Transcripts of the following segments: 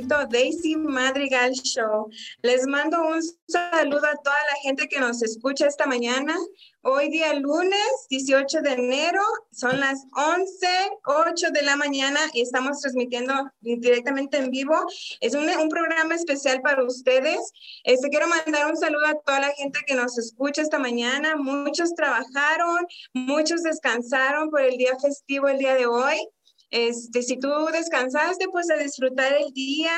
Daisy Madrigal Show. Les mando un saludo a toda la gente que nos escucha esta mañana. Hoy día lunes 18 de enero, son las 11, 8 de la mañana y estamos transmitiendo directamente en vivo. Es un, un programa especial para ustedes. Este, quiero mandar un saludo a toda la gente que nos escucha esta mañana. Muchos trabajaron, muchos descansaron por el día festivo el día de hoy. Este, si tú descansaste, pues a disfrutar el día,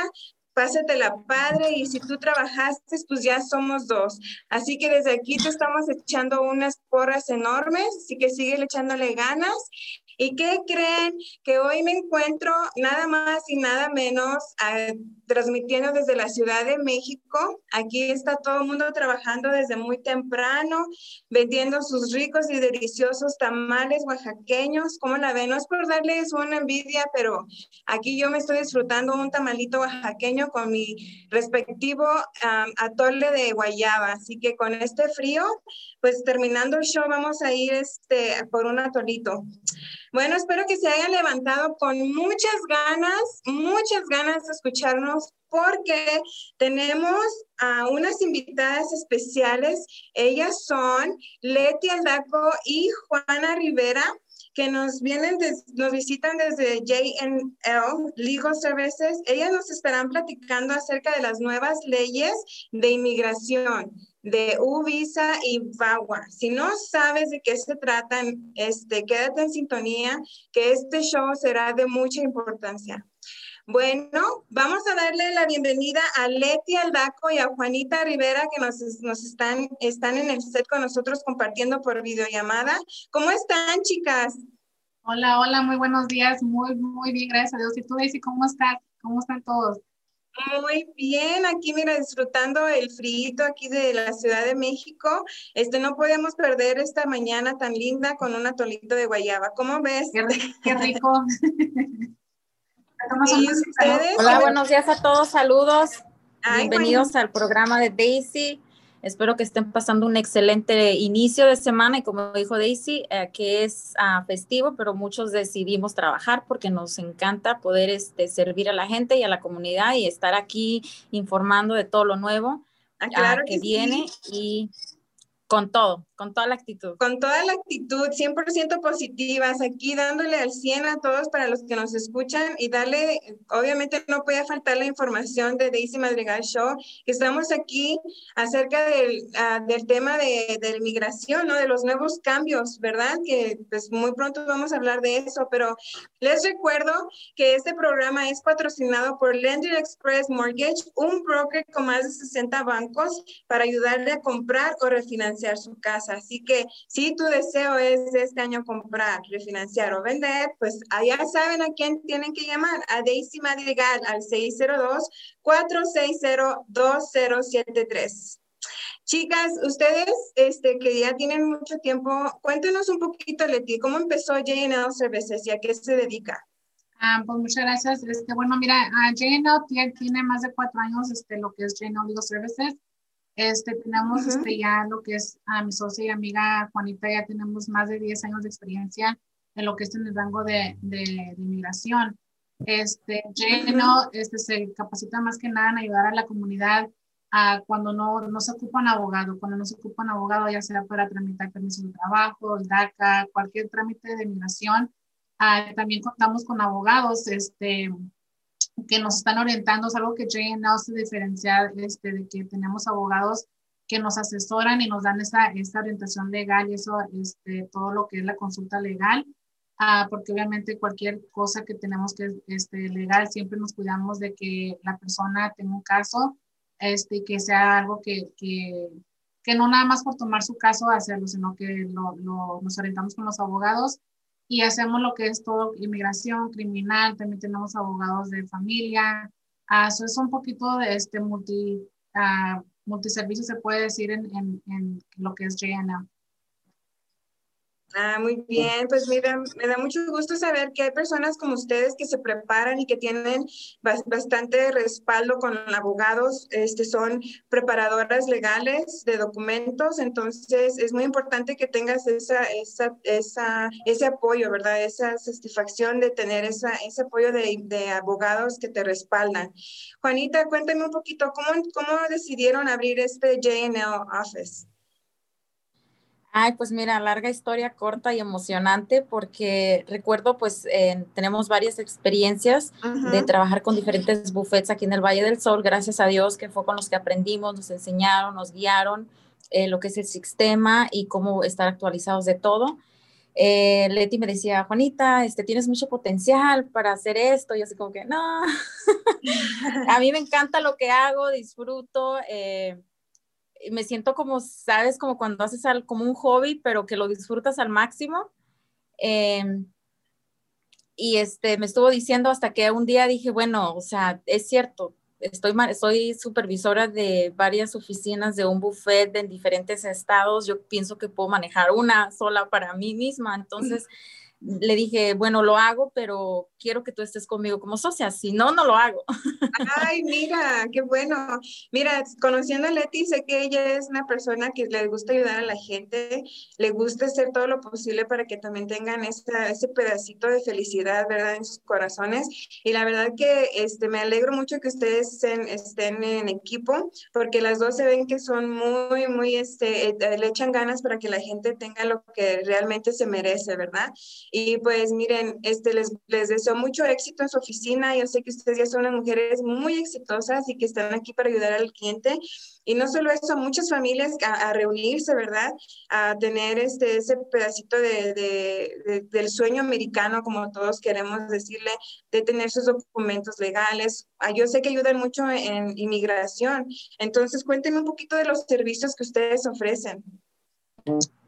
la padre y si tú trabajaste, pues ya somos dos. Así que desde aquí te estamos echando unas porras enormes, así que sigue echándole ganas ¿Y qué creen? Que hoy me encuentro nada más y nada menos transmitiendo desde la Ciudad de México. Aquí está todo el mundo trabajando desde muy temprano, vendiendo sus ricos y deliciosos tamales oaxaqueños. ¿Cómo la ven? No es por darles una envidia, pero aquí yo me estoy disfrutando un tamalito oaxaqueño con mi respectivo atole de guayaba. Así que con este frío, pues terminando el show, vamos a ir este, por un atolito. Bueno, espero que se hayan levantado con muchas ganas, muchas ganas de escucharnos porque tenemos a unas invitadas especiales. Ellas son Leti Aldaco y Juana Rivera que nos vienen, nos visitan desde JNL Legal Services. Ellas nos estarán platicando acerca de las nuevas leyes de inmigración de U-Visa y VAWA. Si no sabes de qué se tratan, este, quédate en sintonía, que este show será de mucha importancia. Bueno, vamos a darle la bienvenida a Leti Aldaco y a Juanita Rivera que nos, nos están, están en el set con nosotros compartiendo por videollamada. ¿Cómo están, chicas? Hola, hola, muy buenos días. Muy, muy bien, gracias a Dios. ¿Y tú, Daisy, cómo estás? ¿Cómo están todos? Muy bien, aquí mira, disfrutando el frío aquí de la Ciudad de México. Este, no podíamos perder esta mañana tan linda con un atolito de guayaba. ¿Cómo ves? Qué, rico. Hola, buenos días a todos, saludos. Bienvenidos al programa de Daisy. Espero que estén pasando un excelente inicio de semana y como dijo Daisy, eh, que es ah, festivo, pero muchos decidimos trabajar porque nos encanta poder este, servir a la gente y a la comunidad y estar aquí informando de todo lo nuevo ah, ah, que, viene y con todo, con toda la actitud. Con toda la actitud, 100% positivas, aquí dándole al 100 a todos para los que nos escuchan y darle, obviamente no puede faltar la información de Daisy Madrigal Show, que estamos aquí acerca del, ah, tema de, de inmigración, ¿no? De los nuevos cambios, ¿verdad? Que pues muy pronto vamos a hablar de eso, pero les recuerdo que este programa es patrocinado por Lender Express Mortgage, un broker con más de 60 bancos para ayudarle a comprar o refinanciar su casa. Así que si tu deseo es este año comprar, refinanciar o vender, pues allá saben a quién tienen que llamar, a Daisy Madrigal al 602-460-2073. Chicas, ustedes este, que ya tienen mucho tiempo, cuéntenos un poquito, Leti, ¿cómo empezó JNL Services y a qué se dedica? Ah, pues muchas gracias. Este, bueno, mira, uh, JNL tiene, más de cuatro años este, lo que es JNL Legal Services. Este, tenemos este, ya lo que es a mi socia y amiga Juanita, ya tenemos más de 10 años de experiencia en lo que es en el rango de, de, inmigración. Este, Jeno este, se capacita más que nada en ayudar a la comunidad a cuando no, no se ocupa un abogado, cuando no se ocupa un abogado, ya sea para tramitar permiso de trabajo, el DACA, cualquier trámite de inmigración. Ah, también contamos con abogados, este, que nos están orientando, es algo que JNL se diferencia este, de que tenemos abogados que nos asesoran y nos dan esa, esta orientación legal y eso, este, todo lo que es la consulta legal, ah, porque obviamente cualquier cosa que tenemos que este, legal, siempre nos cuidamos de que la persona tenga un caso, este, que sea algo que, que, que no nada más por tomar su caso hacerlo, sino que lo, lo, nos orientamos con los abogados y hacemos lo que es todo inmigración criminal, también tenemos abogados de familia, uh, eso es un poquito de este multi, uh, multiservicio se puede decir en, en, en lo que es JNL. Ah, muy bien. Pues mira, me da mucho gusto saber que hay personas como ustedes que se preparan y que tienen bastante respaldo con abogados, este, son preparadoras legales de documentos, entonces es muy importante que tengas esa, esa, esa, ese apoyo, ¿verdad? Esa satisfacción de tener esa, ese apoyo de, abogados que te respaldan. Juanita, cuéntame un poquito, ¿cómo, cómo decidieron abrir este JNL Office? Ay, pues mira, larga historia corta y emocionante porque recuerdo pues tenemos varias experiencias de trabajar con diferentes buffets aquí en el Valle del Sol, gracias a Dios que fue con los que aprendimos, nos enseñaron, nos guiaron eh, lo que es el sistema y cómo estar actualizados de todo. Eh, Leti me decía, Juanita, este, tienes mucho potencial para hacer esto. Y así como que, no, a mí me encanta lo que hago, disfruto. Eh, me siento como, sabes, como cuando haces algo como un hobby, pero que lo disfrutas al máximo. Em, y este, me estuvo diciendo hasta que un día dije, bueno, o sea, es cierto, estoy, soy supervisora de varias oficinas de un buffet en diferentes estados. Yo pienso que puedo manejar una sola para mí misma. Entonces, le dije, bueno, lo hago, pero quiero que tú estés conmigo como socia, si no, no lo hago. Ay, mira, qué bueno. Mira, conociendo a Leti, sé que ella es una persona que le gusta ayudar a la gente, le gusta hacer todo lo posible para que también tengan ese pedacito de felicidad, ¿verdad? En sus corazones. Y la verdad que este, me alegro mucho que ustedes estén, en equipo, porque las dos se ven que son muy, muy, este, eh, le echan ganas para que la gente tenga lo que realmente se merece, ¿verdad? Y pues miren, este, les, les deseo mucho éxito en su oficina. Yo sé que ustedes ya son unas mujeres muy exitosas y que están aquí para ayudar al cliente. Y no solo eso, muchas familias a, reunirse, ¿verdad? A tener este, ese pedacito de, de, del sueño americano, como todos queremos decirle, de tener sus documentos legales. Ah, yo sé que ayudan mucho en inmigración. Entonces, cuéntenme un poquito de los servicios que ustedes ofrecen.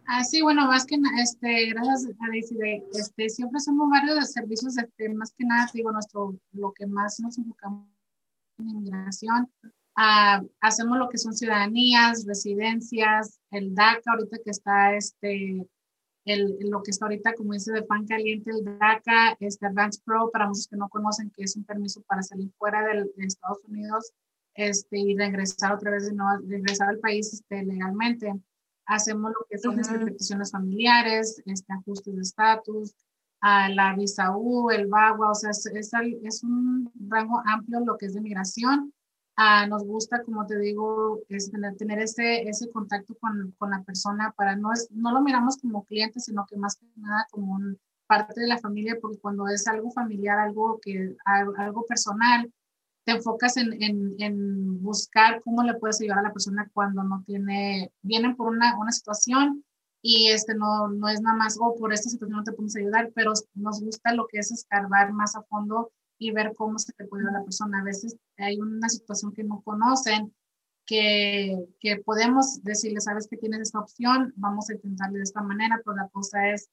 Ah, sí, bueno, más que nada, este, gracias a Daisy, este, siempre somos varios de servicios, este, más que nada, digo, nuestro, lo que más nos enfocamos en inmigración, ah, hacemos lo que son ciudadanías, residencias, el DACA, ahorita que está, este, el, lo que está ahorita, como dice, de pan caliente, el DACA, este Advance Pro, para muchos que no conocen, que es un permiso para salir fuera de Estados Unidos, este, y regresar otra vez, de nuevo, regresar al país, este, legalmente hacemos lo que son uh peticiones familiares, este, ajustes de estatus, a la visa U, el VAWA, o sea, es, es, un rango amplio lo que es de migración. Uh, nos gusta, como te digo, es tener, tener ese, ese contacto con, con, la persona para no, es, no lo miramos como cliente, sino que más que nada como un, parte de la familia, porque cuando es algo familiar, algo, que, algo personal, te enfocas en, en, en, buscar cómo le puedes ayudar a la persona cuando no tiene, vienen por una, una situación y este no, no es nada más, oh, por esta situación no te podemos ayudar, pero nos gusta lo que es escarbar más a fondo y ver cómo se te puede ayudar a la persona. A veces hay una situación que no conocen, que, que podemos decirle, sabes que tienes esta opción, vamos a intentarle de esta manera, pero la cosa es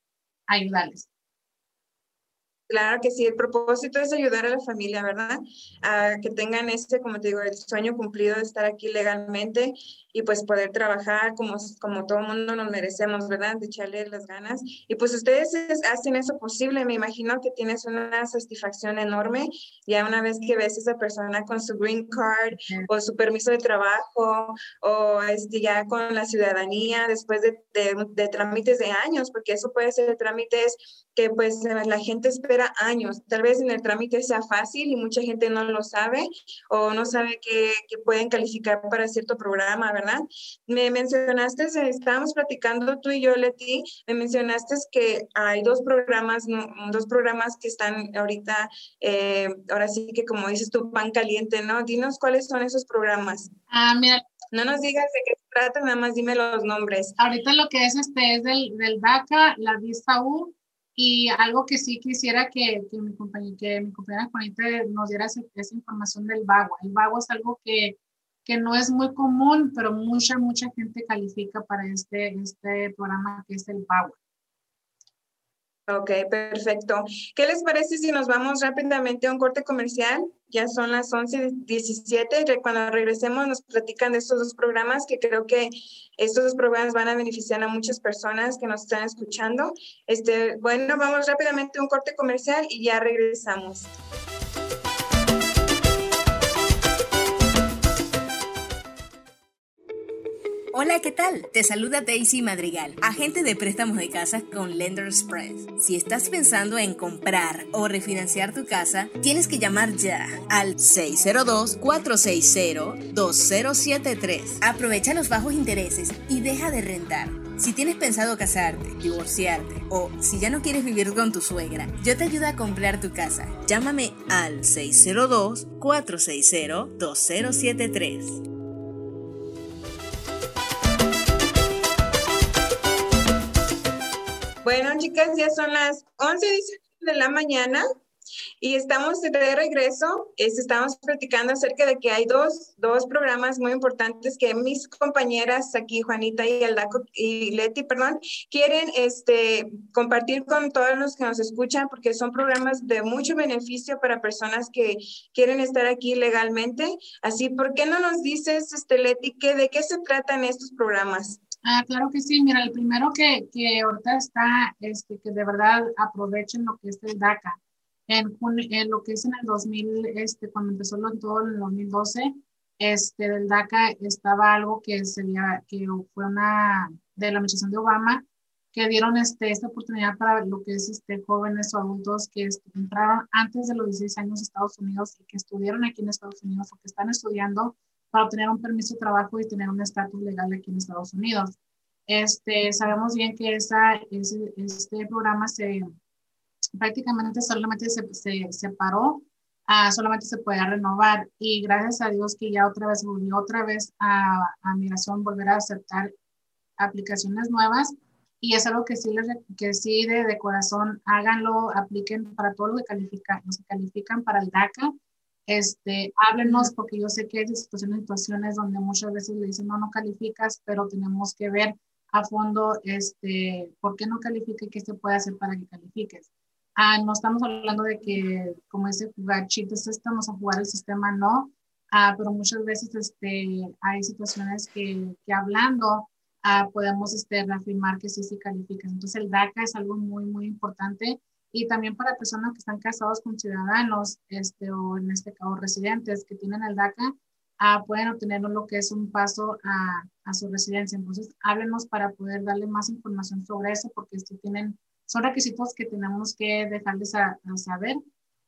ayudarles. Claro que sí, el propósito es ayudar a la familia, ¿verdad? A que tengan este, como te digo, el sueño cumplido de estar aquí legalmente y pues poder trabajar como, como todo mundo nos merecemos, ¿verdad? De echarle las ganas. Y pues ustedes hacen eso posible, me imagino que tienes una satisfacción enorme ya una vez que ves a esa persona con su green card o su permiso de trabajo o este, ya con la ciudadanía después de, de, de trámites de años, porque eso puede ser trámites que pues la gente espera años. Tal vez en el trámite sea fácil y mucha gente no lo sabe o no sabe que, que pueden calificar para cierto programa, ¿verdad? Me mencionaste, estábamos platicando tú y yo, Leti, me mencionaste que hay dos programas, dos programas que están ahorita, eh, ahora sí que como dices tu pan caliente, ¿no? Dinos cuáles son esos programas. Ah, mira. No nos digas de qué se trata, nada más dime los nombres. Ahorita lo que es este es del, del DACA, la Vista U, y algo que sí quisiera que, que mi, compañera, que mi compañera Juanita nos diera esa, esa información del VAGO. El VAGO es algo que que no es muy común, pero mucha, mucha gente califica para este, este programa que es el Power. Ok, perfecto. ¿Qué les parece si nos vamos rápidamente a un corte comercial? Ya son las 11.17. Cuando regresemos nos platican de estos dos programas que creo que estos dos programas van a beneficiar a muchas personas que nos están escuchando. Este, bueno, vamos rápidamente a un corte comercial y ya regresamos. Hola, ¿qué tal? Te saluda Daisy Madrigal, agente de préstamos de casa con Lender Express. Si estás pensando en comprar o refinanciar tu casa, tienes que llamar ya al 602-460-2073. Aprovecha los bajos intereses y deja de rentar. Si tienes pensado casarte, divorciarte o si ya no quieres vivir con tu suegra, yo te ayudo a comprar tu casa. Llámame al 602-460-2073. Bueno, chicas, ya son las 11 de la mañana y estamos de regreso. estamos platicando acerca de que hay dos, dos, programas muy importantes que mis compañeras aquí, Juanita y Aldaco y Leti, perdón, quieren este, compartir con todos los que nos escuchan porque son programas de mucho beneficio para personas que quieren estar aquí legalmente. Así, ¿por qué no nos dices, este, Leti, que, de qué se tratan estos programas? Ah, claro que sí. Mira, el primero que, que ahorita está, este, que de verdad aprovechen lo que es el DACA. En, en lo que es en el 2000, este, cuando empezó todo en el 2012, este, del DACA estaba algo que sería, que fue una, de la administración de Obama, que dieron este, esta oportunidad para lo que es este, jóvenes o adultos que entraron antes de los 16 años a Estados Unidos y que estudiaron aquí en Estados Unidos o que están estudiando para obtener un permiso de trabajo y tener un estatus legal aquí en Estados Unidos. Este, sabemos bien que esa, este programa se prácticamente solamente se, se, paró, ah, solamente se puede renovar y gracias a Dios que ya otra vez volvió otra vez a, a migración volver a aceptar aplicaciones nuevas y es algo que sí, les, que sí de, de corazón háganlo, apliquen para todos los que califican, los que califican para el DACA este, háblenos porque yo sé que hay situaciones, situaciones donde muchas veces le dicen, no, no calificas, pero tenemos que ver a fondo, este, por qué no califica y qué se puede hacer para que califiques. Ah, no estamos hablando de que, como dice, jugar chistes, estamos a jugar el sistema, no, ah, pero muchas veces este, hay situaciones que, que hablando ah, podemos este, reafirmar que sí, sí calificas. Entonces el DACA es algo muy, muy importante y también para personas que están casados con ciudadanos, este, o en este caso residentes que tienen el DACA, ah, pueden obtener lo que es un paso a, a, su residencia. Entonces, háblenos para poder darle más información sobre eso, porque si tienen, son requisitos que tenemos que dejarles a, saber.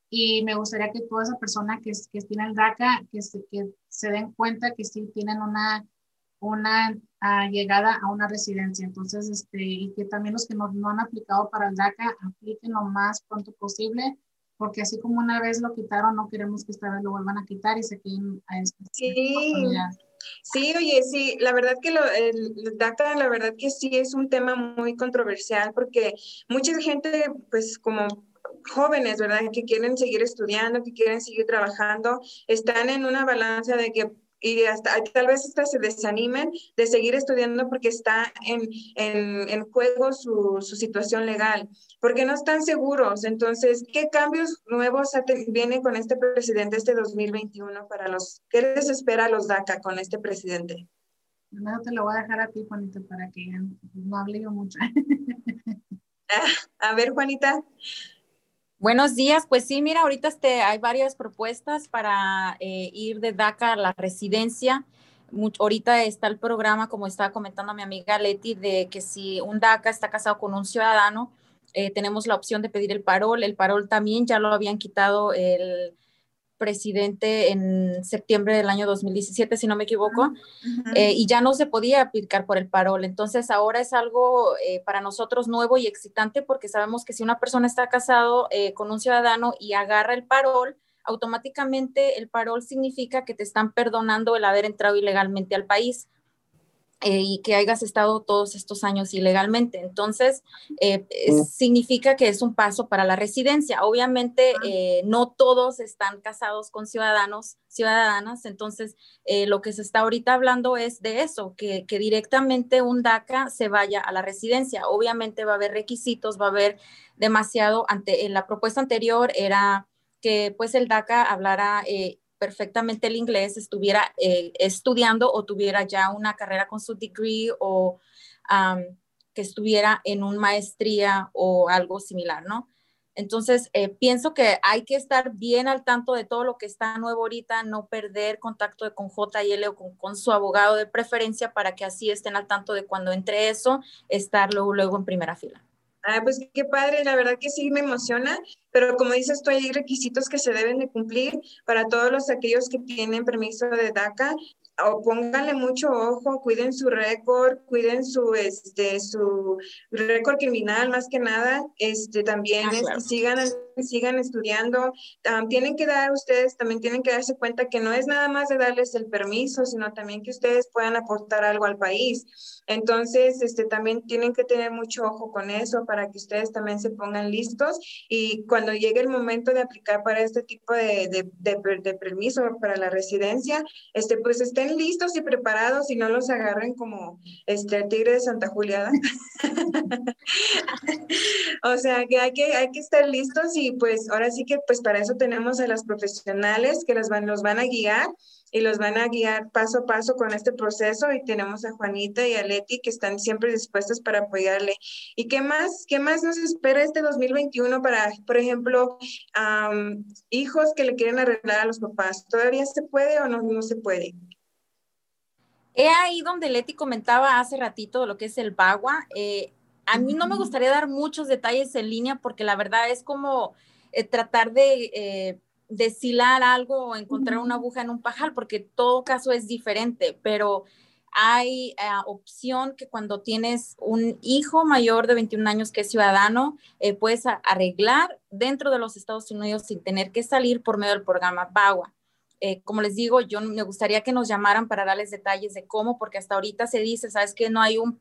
Y me gustaría que toda esa persona que, que tiene el DACA, que se, que se den cuenta que sí tienen una una ah, llegada a una residencia. Entonces, este, y que también los que no, no, han aplicado para el DACA apliquen lo más pronto posible, porque así como una vez lo quitaron, no queremos que esta vez lo vuelvan a quitar y se queden a esta Sí. Sí, oye, sí, la verdad que lo, el DACA, la verdad que sí es un tema muy controversial porque mucha gente, pues como jóvenes, ¿verdad? Que quieren seguir estudiando, que quieren seguir trabajando, están en una balanza de que y hasta tal vez hasta se desanimen de seguir estudiando porque está en, en, en juego su, su, situación legal, porque no están seguros. Entonces, ¿qué cambios nuevos vienen con este presidente este 2021 para los, qué les espera a los DACA con este presidente? Primero te lo voy a dejar a ti, Juanita, para que no hable yo mucho. a ver, Juanita. Buenos días, pues sí, mira, ahorita este, hay varias propuestas para eh, ir de DACA a la residencia. ahorita está el programa, como estaba comentando mi amiga Leti, de que si un DACA está casado con un ciudadano, eh, tenemos la opción de pedir el parol. El parol también ya lo habían quitado el, presidente en septiembre del año 2017, si no me equivoco, eh, y ya no se podía aplicar por el parol. Entonces ahora es algo eh, para nosotros nuevo y excitante porque sabemos que si una persona está casado eh, con un ciudadano y agarra el parol, automáticamente el parol significa que te están perdonando el haber entrado ilegalmente al país. Eh, y que hayas estado todos estos años ilegalmente. Entonces, eh, significa que es un paso para la residencia. Obviamente, eh, no todos están casados con ciudadanos, ciudadanas. Entonces, lo que se está ahorita hablando es de eso, que, que, directamente un DACA se vaya a la residencia. Obviamente va a haber requisitos, va a haber demasiado. Ante, en la propuesta anterior era que pues el DACA hablara perfectamente el inglés, estuviera eh, estudiando o tuviera ya una carrera con su degree o que estuviera en una maestría o algo similar, ¿no? Entonces, eh, pienso que hay que estar bien al tanto de todo lo que está nuevo ahorita, no perder contacto con JL o con, con, su abogado de preferencia para que así estén al tanto de cuando entre eso, estar luego, luego en primera fila. Ah, pues qué padre, la verdad que sí me emociona, pero como dices tú, hay requisitos que se deben de cumplir para todos los aquellos que tienen permiso de DACA o pónganle mucho ojo, cuiden su récord, cuiden su, este, su récord criminal más que nada, este, también ah, este, sigan, sigan estudiando, tienen que dar ustedes, también tienen que darse cuenta que no es nada más de darles el permiso, sino también que ustedes puedan aportar algo al país. Entonces, este, también tienen que tener mucho ojo con eso para que ustedes también se pongan listos y cuando llegue el momento de aplicar para este tipo de, de, de, de permiso para la residencia, este, pues estén listos y preparados y no los agarren como este tigre de Santa Juliada. o sea que hay que hay que estar listos y pues ahora sí que pues para eso tenemos a las profesionales que los van, los van a guiar y los van a guiar paso a paso con este proceso y tenemos a Juanita y a Leti que están siempre dispuestos para apoyarle. ¿Y qué más, qué más nos espera este 2021 para, por ejemplo, hijos que le quieren arreglar a los papás? ¿Todavía se puede o no, no se puede? He ahí donde Leti comentaba hace ratito lo que es el bagua. Eh, a mí no me gustaría dar muchos detalles en línea porque la verdad es como eh, tratar de eh, deshilar algo o encontrar una aguja en un pajal porque todo caso es diferente, pero hay opción que cuando tienes un hijo mayor de 21 años que es ciudadano, puedes arreglar dentro de los Estados Unidos sin tener que salir por medio del programa BAGUA. Eh, como les digo, yo me gustaría que nos llamaran para darles detalles de cómo, porque hasta ahorita se dice, sabes que no hay un,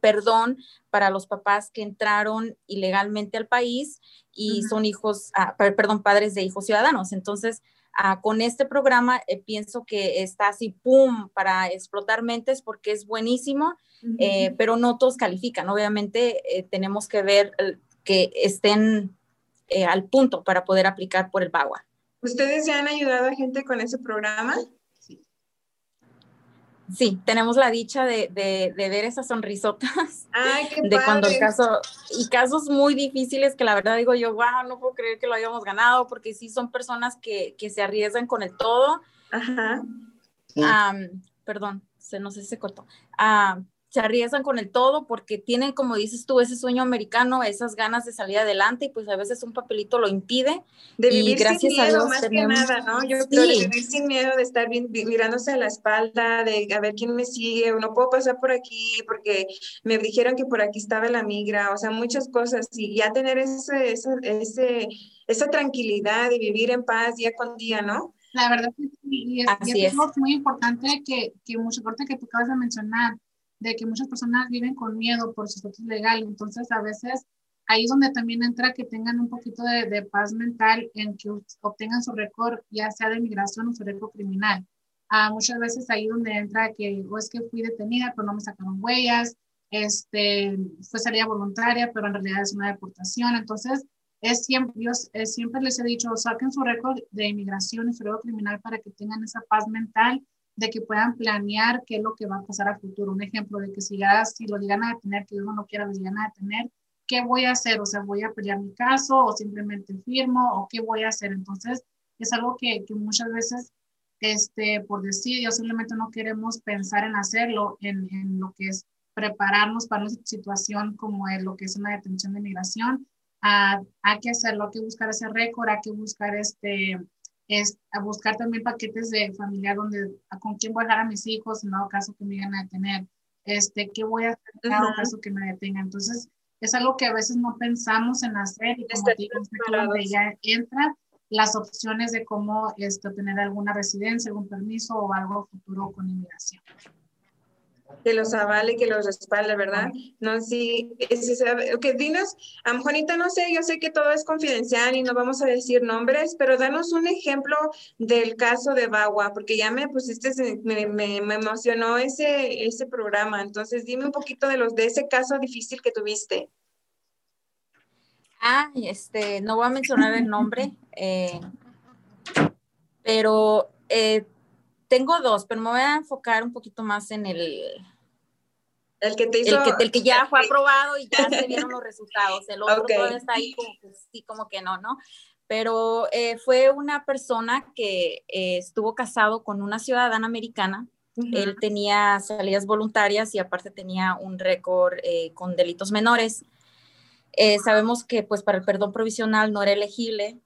perdón para los papás que entraron ilegalmente al país y son hijos, ah, perdón, padres de hijos ciudadanos. Entonces, ah, con este programa eh, pienso que está así, ¡pum!, para explotar mentes porque es buenísimo, eh, pero no todos califican. Obviamente tenemos que ver que estén al punto para poder aplicar por el BAGUA. ¿Ustedes ya han ayudado a gente con ese programa? Sí. Sí, tenemos la dicha de, de, ver esas sonrisotas. Ay, qué de cuando el caso, y casos muy difíciles que la verdad digo yo, wow, no puedo creer que lo hayamos ganado, porque sí son personas que, que se arriesgan con el todo. Ajá. perdón, se, no sé si se cortó se arriesgan con el todo porque tienen, como dices tú, ese sueño americano, esas ganas de salir adelante y pues a veces un papelito lo impide. De vivir y gracias sin miedo, más que nada, ¿no? Yo creo de vivir sin miedo, de estar mirándose a la espalda, de a ver quién me sigue, o no puedo pasar por aquí porque me dijeron que por aquí estaba la migra, o sea, muchas cosas. Y ya tener ese, ese, ese esa tranquilidad de vivir en paz día con día, ¿no? La verdad que sí, y es, y es, muy importante que, que mucho corte que tú acabas de mencionar, de que muchas personas viven con miedo por su estatus legal. Entonces, a veces ahí es donde también entra que tengan un poquito de, paz mental en que obtengan su récord, ya sea de migración o su récord criminal. Ah, muchas veces ahí donde entra que o es que fui detenida, pero no me sacaron huellas, este, fue salida voluntaria, pero en realidad es una deportación. Entonces, es siempre, yo siempre les he dicho, saquen su récord de inmigración y su récord criminal para que tengan esa paz mental de que puedan planear qué es lo que va a pasar a futuro. Un ejemplo de que si, ya, si lo llegan a detener, que uno no quiera lo llegan a detener, ¿qué voy a hacer? O sea, ¿voy a pelear mi caso o simplemente firmo o qué voy a hacer? Entonces, es algo que, que muchas veces, este, por decir, yo simplemente no queremos pensar en hacerlo, en, en lo que es prepararnos para una situación como es lo que es una detención de migración. Ah, hay que hacerlo, hay que buscar ese récord, hay que buscar este, es a buscar también paquetes de familia donde con quién voy a dejar a mis hijos en dado caso que me vayan a detener, este, qué voy a hacer en dado caso que me detengan. Entonces, es algo que a veces no pensamos en hacer y como digo, donde ya entra las opciones de cómo este, tener alguna residencia, algún permiso o algo futuro con inmigración. Que los avale, que los respalde, ¿verdad? No, sí, es, ok, dinos, Juanita, no sé, yo sé que todo es confidencial y no vamos a decir nombres, pero danos un ejemplo del caso de Bagua, porque ya me pusiste, me, me, emocionó ese, ese programa, entonces dime un poquito de los de ese caso difícil que tuviste. Ah, este, no voy a mencionar el nombre, eh, pero eh, tengo dos, pero me voy a enfocar un poquito más en el, el que te hizo. El que, ya fue aprobado y ya se vieron los resultados. El otro está ahí como que sí, como que no, ¿no? Pero eh, fue una persona que eh, estuvo casado con una ciudadana americana. Él tenía salidas voluntarias y aparte tenía un récord eh, con delitos menores. sabemos que pues para el perdón provisional no era elegible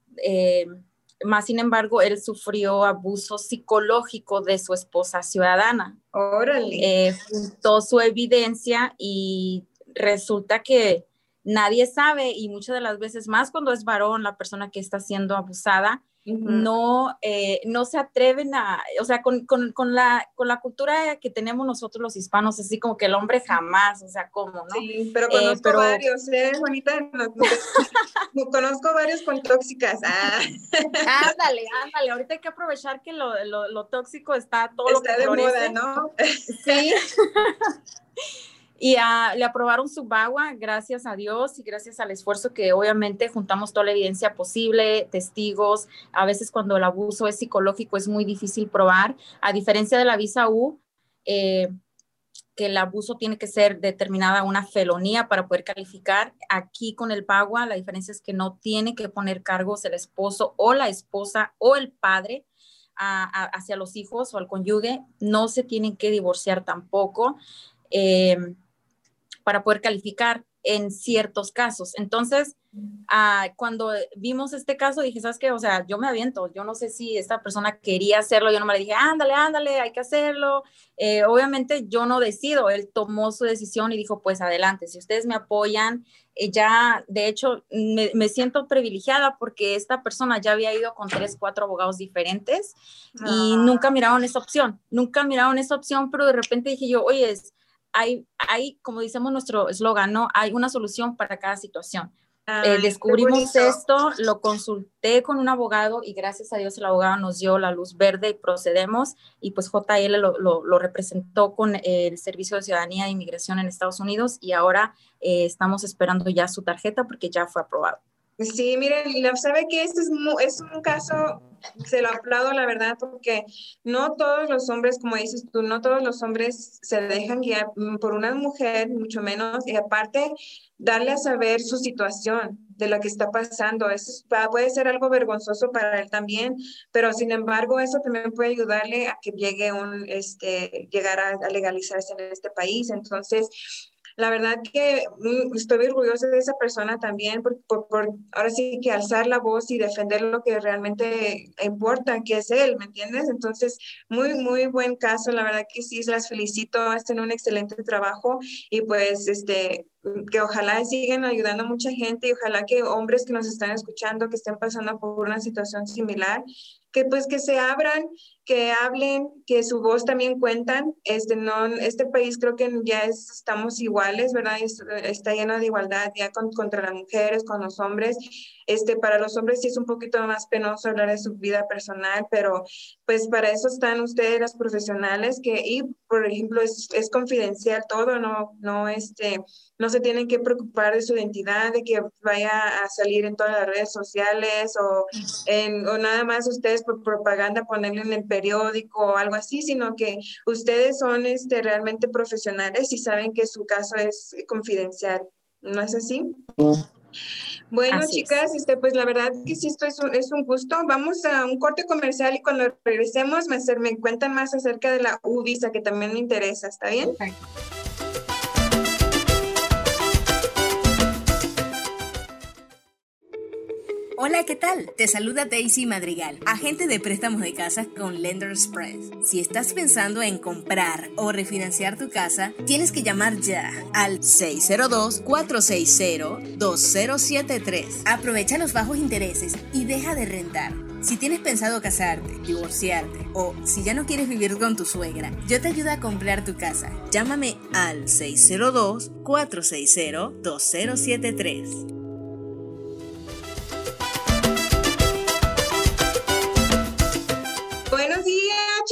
más sin embargo, él sufrió abuso psicológico de su esposa ciudadana. Órale. Eh, juntó su evidencia y resulta que nadie sabe y muchas de las veces más cuando es varón la persona que está siendo abusada, no, eh, no se atreven a, o sea, con, con, con, la, con la cultura que tenemos nosotros los hispanos, así como que el hombre jamás, o sea, ¿cómo, no? Sí, pero eh, conozco varios, ¿eh, Juanita? conozco varios con tóxicas. Ah. Ándale, ándale, ahorita hay que aprovechar que lo, lo, lo tóxico está todo está lo que de moda, ¿no? Sí. Y le aprobaron su bagua, gracias a Dios y gracias al esfuerzo que obviamente juntamos toda la evidencia posible, testigos. A veces cuando el abuso es psicológico es muy difícil probar. A diferencia de la visa U, eh, que el abuso tiene que ser determinada una felonía para poder calificar. Aquí con el PAGUA, la diferencia es que no tiene que poner cargos el esposo o la esposa o el padre hacia los hijos o al cónyuge. No se tienen que divorciar tampoco. Eh, para poder calificar en ciertos casos. Entonces, ah, cuando vimos este caso, dije, ¿sabes qué? O sea, yo me aviento, yo no sé si esta persona quería hacerlo, yo no me le dije, ándale, ándale, hay que hacerlo. Eh, obviamente yo no decido, él tomó su decisión y dijo, pues adelante, si ustedes me apoyan, eh, ya, de hecho, me, me, siento privilegiada porque esta persona ya había ido con tres, cuatro abogados diferentes y ah. nunca miraron esa opción, nunca miraron esa opción, pero de repente dije yo, oye, es hay, hay, como decimos nuestro eslogan, ¿no? Hay una solución para cada situación. Eh, descubrimos esto, lo consulté con un abogado y gracias a Dios el abogado nos dio la luz verde y procedemos y pues JL lo, lo, representó con el Servicio de Ciudadanía e Inmigración en Estados Unidos y ahora eh, estamos esperando ya su tarjeta porque ya fue aprobado. Sí, miren, sabe que este es, es un caso, se lo aplaudo la verdad, porque no todos los hombres, como dices tú, no todos los hombres se dejan guiar por una mujer, mucho menos, y aparte darle a saber su situación de lo que está pasando. Eso puede ser algo vergonzoso para él también, pero sin embargo eso también puede ayudarle a que llegue un, este, llegar a, a legalizarse en este país. Entonces, la verdad que mm, estoy orgullosa de esa persona también por, por, ahora sí que alzar la voz y defender lo que realmente importa, que es él, ¿me entiendes? Entonces, muy, muy buen caso, la verdad que sí, las felicito, hacen un excelente trabajo y pues, este, que ojalá sigan ayudando a mucha gente y ojalá que hombres que nos están escuchando, que estén pasando por una situación similar, que pues que se abran, que hablen, que su voz también cuentan. Este, no, este país creo que ya estamos iguales, ¿verdad? está lleno de igualdad ya contra las mujeres, con los hombres. Este, para los hombres sí es un poquito más penoso hablar de su vida personal, pero pues para eso están ustedes las profesionales que, y por ejemplo, es, es confidencial todo, no, no, este, no se tienen que preocupar de su identidad, de que vaya a salir en todas las redes sociales o, en, o nada más ustedes por propaganda ponerle en el periódico o algo así, sino que ustedes son este, realmente profesionales y saben que su caso es confidencial. ¿No es así? Bueno, chicas, este, pues la verdad que sí, esto es un, es un gusto. Vamos a un corte comercial y cuando regresemos me, me cuentan más acerca de la U-Visa, que también me interesa, ¿está bien? Hola, ¿qué tal? Te saluda Daisy Madrigal, agente de préstamos de casa con Lender Express. Si estás pensando en comprar o refinanciar tu casa, tienes que llamar ya al 602-460-2073. Aprovecha los bajos intereses y deja de rentar. Si tienes pensado casarte, divorciarte o si ya no quieres vivir con tu suegra, yo te ayudo a comprar tu casa. Llámame al 602-460-2073.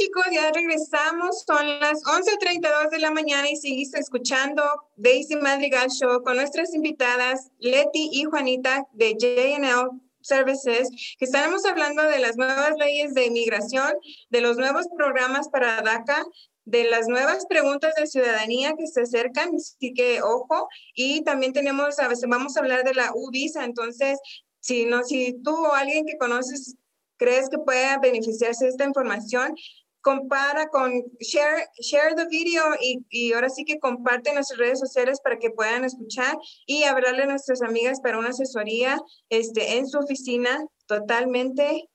Chicos, ya regresamos. Son las 11.32 de la mañana y sigues escuchando Daisy Madrigal Show con nuestras invitadas Leti y Juanita de JNL Services, que estaremos hablando de las nuevas leyes de inmigración, de los nuevos programas para DACA, de las nuevas preguntas de ciudadanía que se acercan, así que ojo, y también tenemos, a veces vamos a hablar de la U-Visa, entonces, si no, si tú o alguien que conoces crees que pueda beneficiarse de esta información, compara con share, share the video y, y, ahora sí que comparte en nuestras redes sociales para que puedan escuchar y hablarle a nuestras amigas para una asesoría este, en su oficina totalmente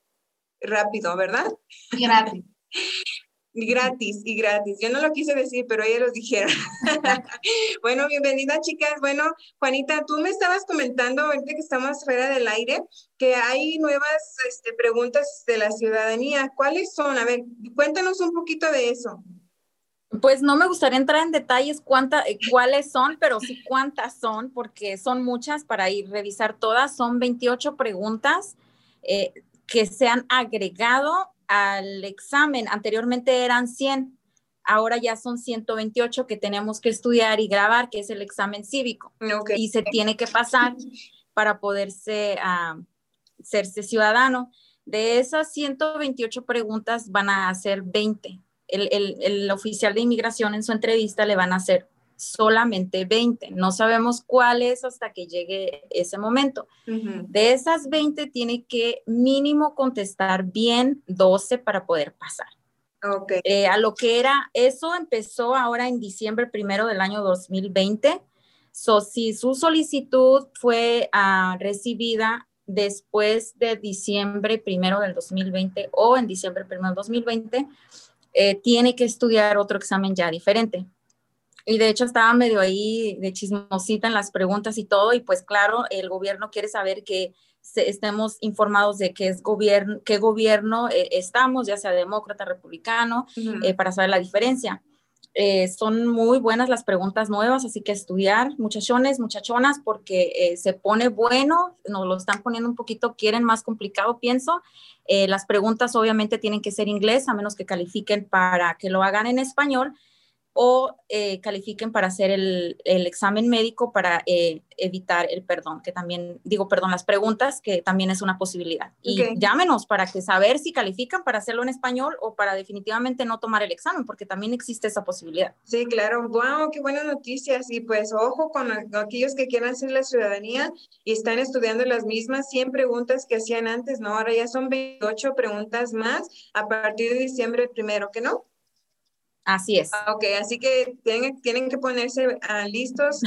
rápido, ¿verdad? Gratis. Gratis y gratis. Yo no lo quise decir, pero ellos lo dijeron. bueno, bienvenida chicas. Bueno, Juanita, tú me estabas comentando ahorita que estamos fuera del aire que hay nuevas este, preguntas de la ciudadanía. ¿Cuáles son? A ver, cuéntanos un poquito de eso. Pues no me gustaría entrar en detalles cuántas, eh, cuáles son, pero sí cuántas son, porque son muchas para ir revisar todas. Son 28 preguntas eh, que se han agregado al examen. Anteriormente eran 100, ahora ya son 128 que tenemos que estudiar y grabar, que es el examen cívico. Y se tiene que pasar para poderse uh, serse ciudadano. De esas 128 preguntas van a hacer 20. El, el, el oficial de inmigración en su entrevista le van a hacer solamente 20. No sabemos cuál es hasta que llegue ese momento. De esas 20 tiene que mínimo contestar bien 12 para poder pasar. Okay. Eh, a lo que era, eso empezó ahora en diciembre primero del año 2020. So, si su solicitud fue uh, recibida después de diciembre primero del 2020 o en diciembre primero del 2020, eh, tiene que estudiar otro examen ya diferente. Y de hecho estaba medio ahí de chismosita en las preguntas y todo, y pues claro, el gobierno quiere saber que estemos informados de qué es gobierno, qué gobierno eh, estamos, ya sea demócrata, republicano, eh, para saber la diferencia. Eh, son muy buenas las preguntas nuevas, así que estudiar, muchachones, muchachonas, porque se pone bueno, nos lo están poniendo un poquito, quieren más complicado, pienso. las preguntas obviamente tienen que ser inglés, a menos que califiquen para que lo hagan en español o eh, califiquen para hacer el, el examen médico para eh, evitar el perdón, que también, digo, perdón, las preguntas, que también es una posibilidad. Y llámenos para que saber si califican para hacerlo en español o para definitivamente no tomar el examen, porque también existe esa posibilidad. Sí, claro. Wow, qué buenas noticias. Y pues ojo con aquellos que quieran hacer la ciudadanía y están estudiando las mismas 100 preguntas que hacían antes, ¿no? Ahora ya son 28 preguntas más a partir de diciembre primero, ¿que no? Así es. Ah, ok, así que tienen, tienen que ponerse ah, listos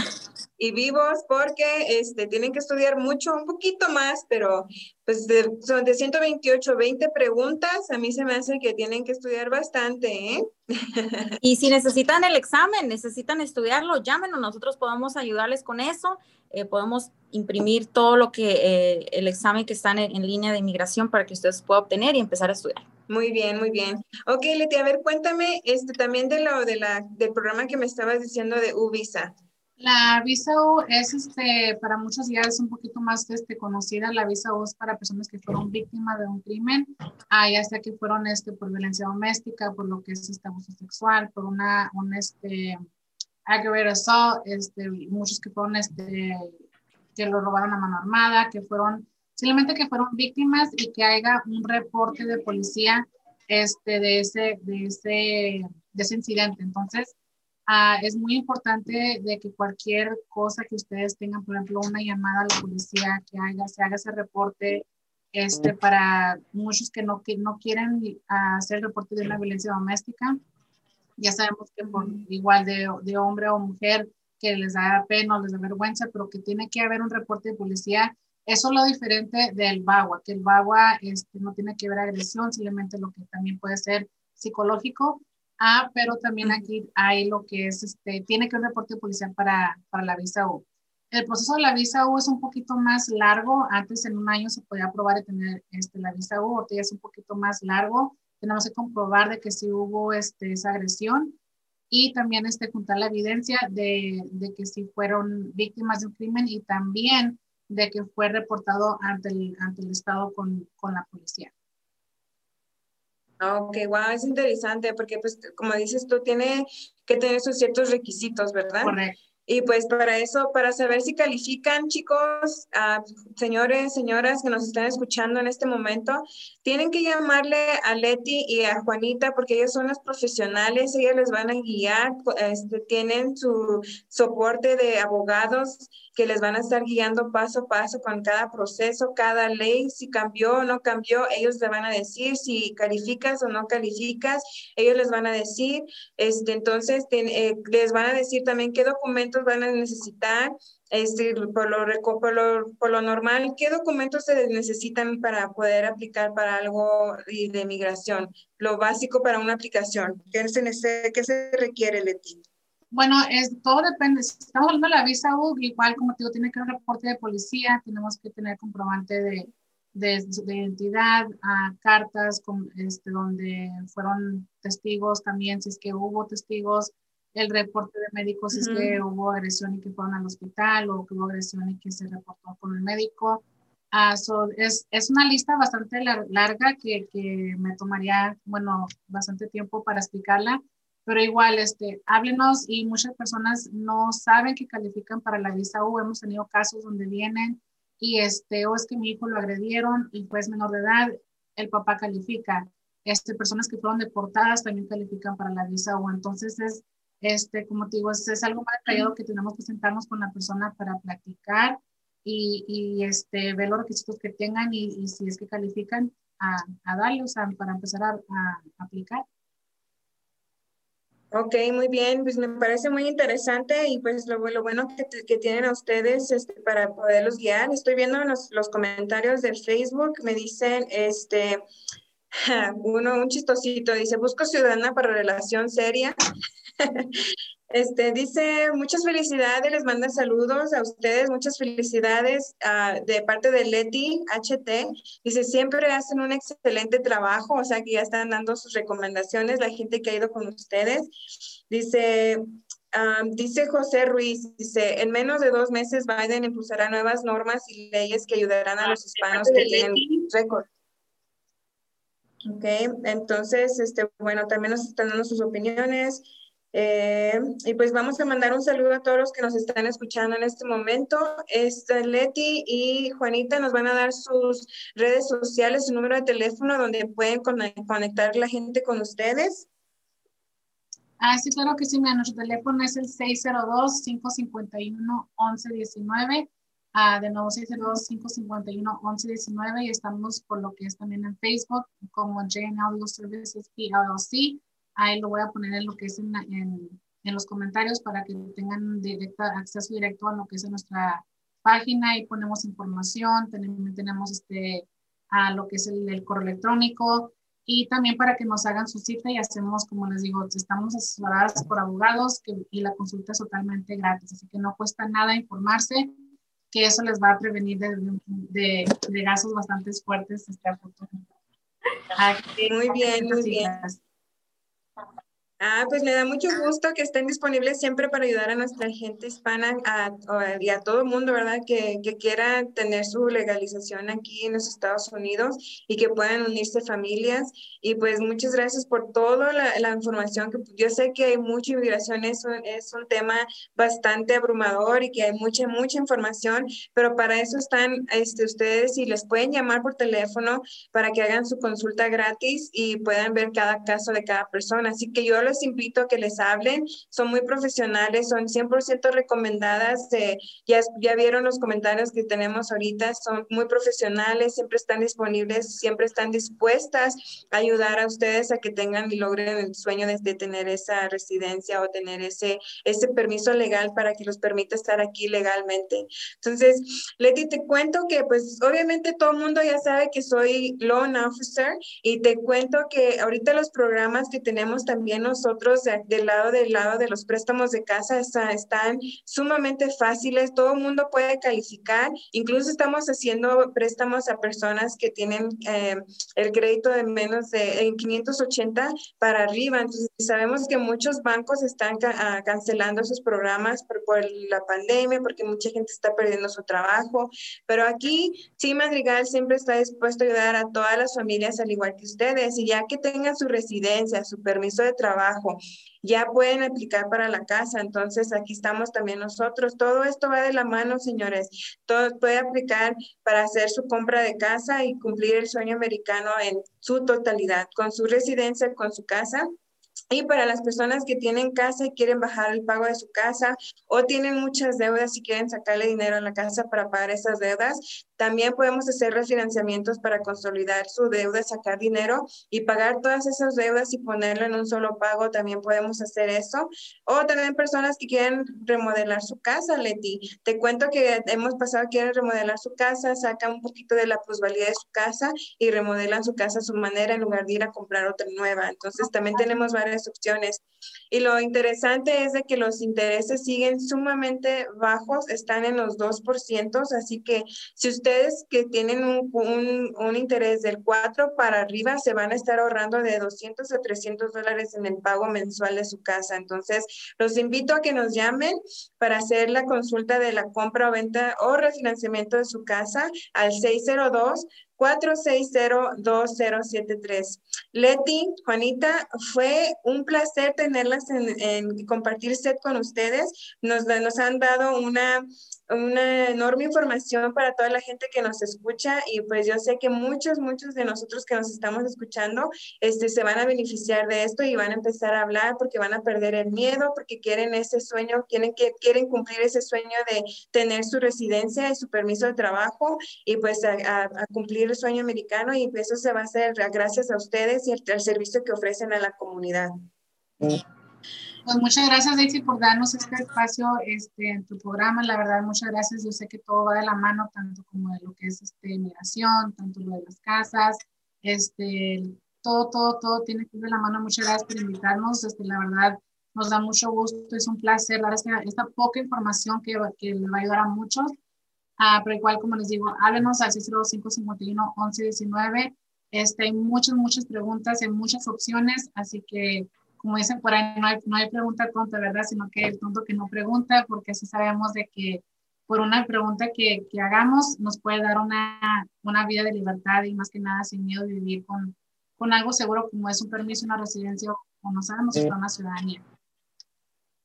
y vivos porque este, tienen que estudiar mucho, un poquito más, pero pues son de 128, 20 preguntas, a mí se me hace que tienen que estudiar bastante, ¿eh? Y si necesitan el examen, necesitan estudiarlo, llámenos, nosotros podemos ayudarles con eso, eh, podemos imprimir todo lo que eh, el examen que está en, en línea de inmigración para que ustedes puedan obtener y empezar a estudiar. Muy bien, muy bien. Ok, Leti, a ver, cuéntame este, también de lo de la, del programa que me estabas diciendo de U-Visa. La visa U es, este, para muchos ya es un poquito más este, conocida. La visa U es para personas que fueron víctimas de un crimen, ah, ya sea que fueron este, por violencia doméstica, por lo que es este, abuso sexual, por una, un este, aggravated assault, este, muchos que fueron, este, que lo robaron a mano armada, que fueron simplemente que fueron víctimas y que haya un reporte de policía este, de, ese, de, ese, de ese incidente. Entonces, uh, es muy importante de que cualquier cosa que ustedes tengan, por ejemplo, una llamada a la policía, que haga, se haga ese reporte este, para muchos que no, que no quieren hacer reporte de una violencia doméstica. Ya sabemos que por igual de, de hombre o mujer, que les da pena o les da vergüenza, pero que tiene que haber un reporte de policía eso es lo diferente del BAWA, que el BAWA este, no tiene que ver agresión, simplemente lo que también puede ser psicológico, ah, pero también aquí hay lo que es, este, tiene que un reporte policial para, para la visa U. El proceso de la visa U es un poquito más largo. Antes en un año se podía aprobar y tener este, la visa U, ahorita es un poquito más largo. Tenemos que comprobar de que sí hubo este, esa agresión y también este, juntar la evidencia de, de que sí fueron víctimas de un crimen y también de que fue reportado ante el, ante el Estado con, con la policía. Ok, wow, es interesante porque pues como dices tú, tiene que tener sus ciertos requisitos, ¿verdad? Correcto. Y pues para eso, para saber si califican, chicos, señores, señoras que nos están escuchando en este momento, tienen que llamarle a Leti y a Juanita porque ellos son las profesionales, ellas les van a guiar, este, tienen su soporte de abogados que les van a estar guiando paso a paso con cada proceso, cada ley, si cambió o no cambió, ellos le van a decir si calificas o no calificas, ellos les van a decir, este, entonces eh, les van a decir también qué documentos van a necesitar, este, por, lo, por, lo, por lo normal, ¿qué documentos se necesitan para poder aplicar para algo de migración? Lo básico para una aplicación. ¿Qué se, qué se requiere, Leti? Bueno, es, todo depende. Si estamos hablando de la visa U, igual como te digo, tiene que haber reporte de policía, tenemos que tener comprobante de, de, de identidad, a cartas con, este, donde fueron testigos también, si es que hubo testigos, el reporte de médicos si es que hubo agresión y que fueron al hospital o que hubo agresión y que se reportó con el médico. Uh, es, es, una lista bastante larga que, que, me tomaría, bueno, bastante tiempo para explicarla, pero igual, este, háblenos y muchas personas no saben que califican para la visa U. Hemos tenido casos donde vienen y este, o es que mi hijo lo agredieron y pues menor de edad, el papá califica. Este, personas que fueron deportadas también califican para la visa U. Entonces es este, como te digo, es, algo más detallado que tenemos que sentarnos con la persona para platicar y, y este, ver los requisitos que tengan y, y si es que califican a, a darle, o sea, para empezar a, a, aplicar. Ok, muy bien, pues me parece muy interesante y pues lo, lo bueno que, tienen a ustedes este, para poderlos guiar. Estoy viendo los, los comentarios del Facebook, me dicen, este, uno, un chistosito, dice, busco ciudadana para relación seria. Este, dice, muchas felicidades, les manda saludos a ustedes, muchas felicidades uh, de parte de Leti HT. Dice, siempre hacen un excelente trabajo, o sea que ya están dando sus recomendaciones, la gente que ha ido con ustedes. Dice, um, dice José Ruiz, dice, en menos de dos meses Biden impulsará nuevas normas y leyes que ayudarán a los hispanos que tienen récord. Ok, entonces, este, bueno, también nos están dando sus opiniones. Eh, y pues vamos a mandar un saludo a todos los que nos están escuchando en este momento. Este, Leti y Juanita nos van a dar sus redes sociales, su número de teléfono donde pueden conectar la gente con ustedes. Ah, sí, claro que sí. Nuestro teléfono es el 602-551-1119. Ah, de nuevo, 602-551-1119. Y estamos por lo que es también en Facebook como JN Audio Services PLC. Ahí lo voy a poner en lo que es en, en, los comentarios para que tengan directa, acceso directo a lo que es nuestra página y ponemos información, tenemos, tenemos este, a lo que es el, correo electrónico y también para que nos hagan su cita y hacemos, como les digo, estamos asesoradas por abogados que, y la consulta es totalmente gratis, así que no cuesta nada informarse, que eso les va a prevenir de, de, de gastos bastante fuertes este futuro. Muy bien, muy bien. Ah, pues me da mucho gusto que estén disponibles siempre para ayudar a nuestra gente hispana a, y a todo el mundo, ¿verdad? Que, que, quiera tener su legalización aquí en los Estados Unidos y que puedan unirse familias. Y pues muchas gracias por toda la, la, información. que Yo sé que hay mucha inmigración, es un, es un tema bastante abrumador y que hay mucha, mucha información, pero para eso están este, ustedes y les pueden llamar por teléfono para que hagan su consulta gratis y puedan ver cada caso de cada persona. Así que yo les invito a que les hablen, son muy profesionales, son 100% recomendadas, eh, ya, ya vieron los comentarios que tenemos ahorita, son muy profesionales, siempre están disponibles, siempre están dispuestas a ayudar a ustedes a que tengan y logren el sueño de, de tener esa residencia o tener ese, ese permiso legal para que los permita estar aquí legalmente. Entonces, Leti, te cuento que pues obviamente todo el mundo ya sabe que soy loan officer y te cuento que ahorita los programas que tenemos también nos nosotros del lado del lado de los préstamos de casa están sumamente fáciles, todo el mundo puede calificar, incluso estamos haciendo préstamos a personas que tienen eh, el crédito de menos de en 580 para arriba, entonces sabemos que muchos bancos están ah, cancelando sus programas por, por la pandemia, porque mucha gente está perdiendo su trabajo, pero aquí sí Madrigal siempre está dispuesto a ayudar a todas las familias al igual que ustedes. Y ya que tengan su residencia, su permiso de trabajo, ya pueden aplicar para la casa. Entonces, aquí estamos también nosotros. Todo esto va de la mano, señores. Todo puede aplicar para hacer su compra de casa y cumplir el sueño americano en su totalidad, con su residencia, con su casa y para las personas que tienen casa y quieren bajar el pago de su casa o tienen muchas deudas y quieren sacarle dinero a la casa para pagar esas deudas, también podemos hacer refinanciamientos para consolidar su deuda, sacar dinero y pagar todas esas deudas y ponerlo en un solo pago. También podemos hacer eso. O también personas que quieren remodelar su casa, Leti. Te cuento que hemos pasado, quieren remodelar su casa, sacan un poquito de la plusvalía de su casa y remodelan su casa a su manera en lugar de ir a comprar otra nueva. Entonces también tenemos varias opciones. Y lo interesante es de que los intereses siguen sumamente bajos, están en los 2%, así que si usted ustedes que tienen un, un, interés del 4 para arriba se van a estar ahorrando de 200 a 300 dólares en el pago mensual de su casa. Entonces, los invito a que nos llamen para hacer la consulta de la compra o venta o refinanciamiento de su casa al 602 460-2073. Leti, Juanita, fue un placer tenerlas en, compartir set con ustedes. Nos, nos han dado una una enorme información para toda la gente que nos escucha y pues yo sé que muchos, muchos de nosotros que nos estamos escuchando este, se van a beneficiar de esto y van a empezar a hablar porque van a perder el miedo, porque quieren ese sueño, quieren, que, quieren cumplir ese sueño de tener su residencia y su permiso de trabajo y pues a, cumplir el sueño americano y eso se va a hacer gracias a ustedes y al, servicio que ofrecen a la comunidad. Pues muchas gracias, Daisy, por darnos este espacio este, en tu programa. La verdad, muchas gracias. Yo sé que todo va de la mano, tanto como de lo que es este, migración, tanto lo de las casas, este, todo, todo, todo tiene que ir de la mano. Muchas gracias por invitarnos. Este, la verdad, nos da mucho gusto, es un placer dar esta, esta poca información que, que le va a ayudar a muchos. Ah, pero igual, como les digo, háblenos al 60551 1119 Este, hay muchas, muchas preguntas, hay muchas opciones, así que como dicen por ahí, no hay, no hay pregunta tonta, ¿verdad? Sino que el tonto que no pregunta, porque así sabemos de que por una pregunta que, que hagamos nos puede dar una, una, vida de libertad y más que nada sin miedo de vivir con, con algo seguro como es un permiso, una residencia o no sabemos si una ciudadanía.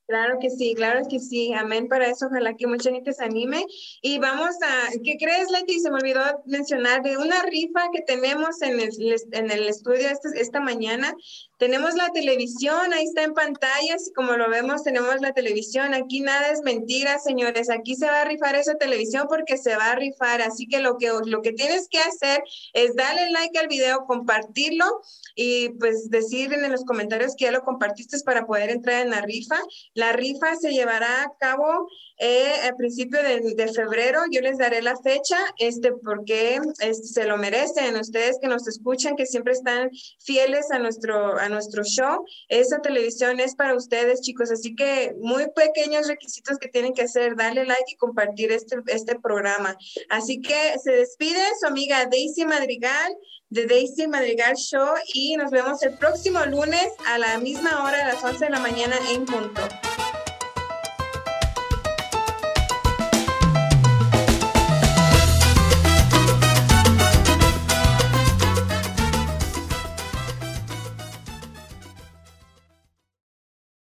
Claro que sí, claro que sí. Amén para eso. Ojalá que mucha gente se anime. Y vamos a, ¿qué crees, Leti? Se me olvidó mencionar de una rifa que tenemos en el, en el estudio esta, esta mañana. Tenemos la televisión, ahí está en pantallas, como lo vemos, tenemos la televisión. Aquí nada es mentira, señores. Aquí se va a rifar esa televisión porque se va a rifar. Así que lo que, lo que tienes que hacer es darle like al video, compartirlo y pues decir en los comentarios que ya lo compartiste para poder entrar en la rifa. La rifa se llevará a cabo eh, a principio de, febrero. Yo les daré la fecha, este, porque este, se lo merecen. Ustedes que nos escuchan, que siempre están fieles a nuestro, a nuestro show. Esa televisión es para ustedes, chicos. Así que muy pequeños requisitos que tienen que hacer, darle like y compartir este, este programa. Así que se despide su amiga Daisy Madrigal de Daisy Madrigal Show y nos vemos el próximo lunes a la misma hora, a las 11 de la mañana en punto.